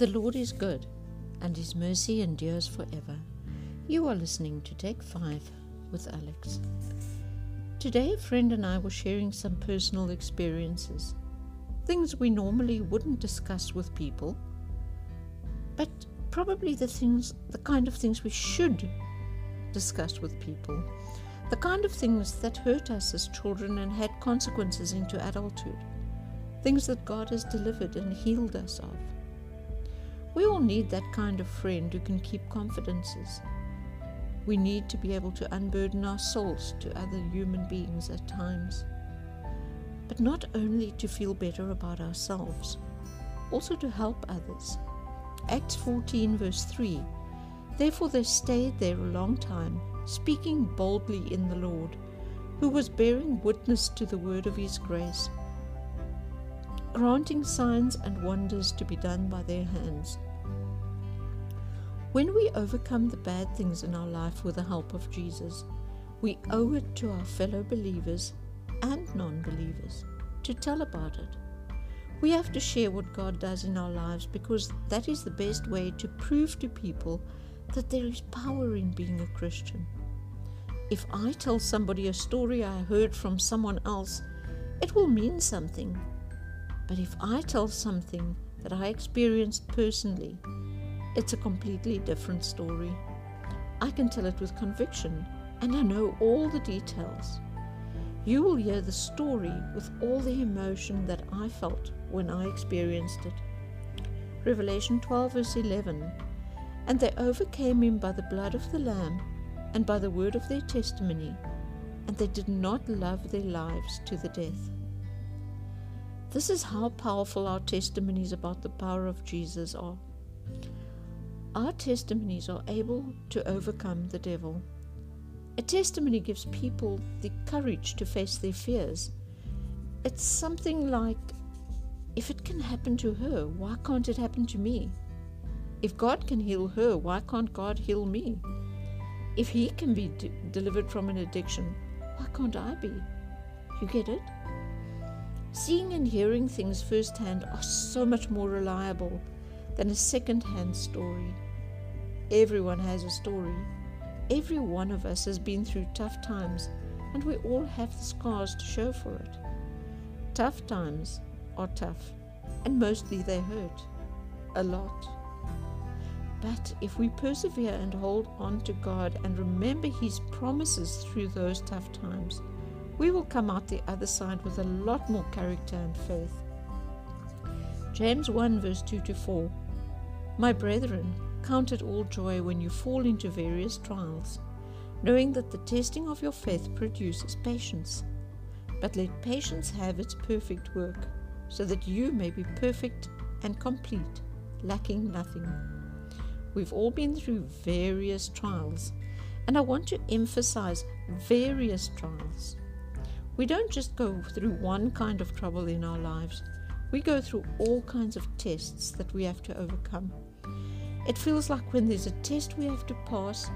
The Lord is good, and his mercy endures forever. You are listening to Take 5 with Alex. Today, a friend and I were sharing some personal experiences, things we normally wouldn't discuss with people, but probably the things, the kind of things we should discuss with people, the kind of things that hurt us as children and had consequences into adulthood, things that God has delivered and healed us of. We all need that kind of friend who can keep confidences. We need to be able to unburden our souls to other human beings at times. But not only to feel better about ourselves, also to help others. Acts 14, verse 3 Therefore they stayed there a long time, speaking boldly in the Lord, who was bearing witness to the word of his grace granting signs and wonders to be done by their hands. When we overcome the bad things in our life with the help of Jesus, we owe it to our fellow believers and non believers to tell about it. We have to share what God does in our lives because that is the best way to prove to people that there is power in being a Christian. If I tell somebody a story I heard from someone else, it will mean something but if I tell something that I experienced personally, it's a completely different story. I can tell it with conviction, and I know all the details. You will hear the story with all the emotion that I felt when I experienced it. Revelation 12, verse 11 And they overcame him by the blood of the Lamb and by the word of their testimony, and they did not love their lives to the death. This is how powerful our testimonies about the power of Jesus are. Our testimonies are able to overcome the devil. A testimony gives people the courage to face their fears. It's something like if it can happen to her, why can't it happen to me? If God can heal her, why can't God heal me? If He can be d- delivered from an addiction, why can't I be? You get it? Seeing and hearing things firsthand are so much more reliable than a second hand story. Everyone has a story. Every one of us has been through tough times, and we all have the scars to show for it. Tough times are tough, and mostly they hurt. A lot. But if we persevere and hold on to God and remember His promises through those tough times, we will come out the other side with a lot more character and faith. James 1 verse 2 to 4 My brethren, count it all joy when you fall into various trials, knowing that the testing of your faith produces patience. But let patience have its perfect work, so that you may be perfect and complete, lacking nothing. We've all been through various trials, and I want to emphasize various trials. We don't just go through one kind of trouble in our lives, we go through all kinds of tests that we have to overcome. It feels like when there's a test we have to pass,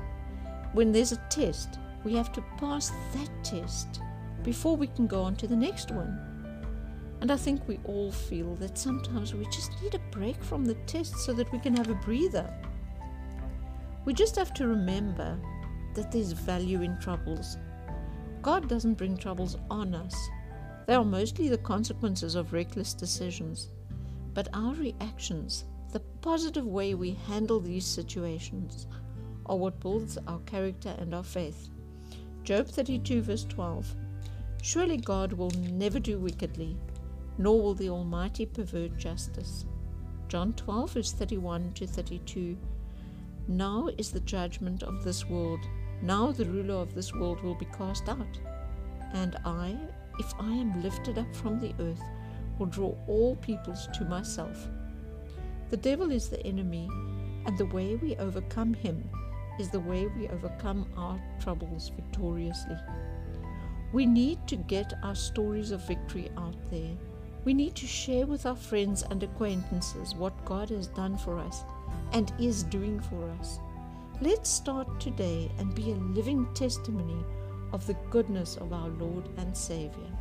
when there's a test, we have to pass that test before we can go on to the next one. And I think we all feel that sometimes we just need a break from the test so that we can have a breather. We just have to remember that there's value in troubles God doesn't bring troubles on us. They are mostly the consequences of reckless decisions. But our reactions, the positive way we handle these situations, are what builds our character and our faith. Job 32, verse 12 Surely God will never do wickedly, nor will the Almighty pervert justice. John 12, verse 31 to 32 Now is the judgment of this world. Now the ruler of this world will be cast out. And I, if I am lifted up from the earth, will draw all peoples to myself. The devil is the enemy, and the way we overcome him is the way we overcome our troubles victoriously. We need to get our stories of victory out there. We need to share with our friends and acquaintances what God has done for us and is doing for us. Let's start today and be a living testimony of the goodness of our Lord and Savior.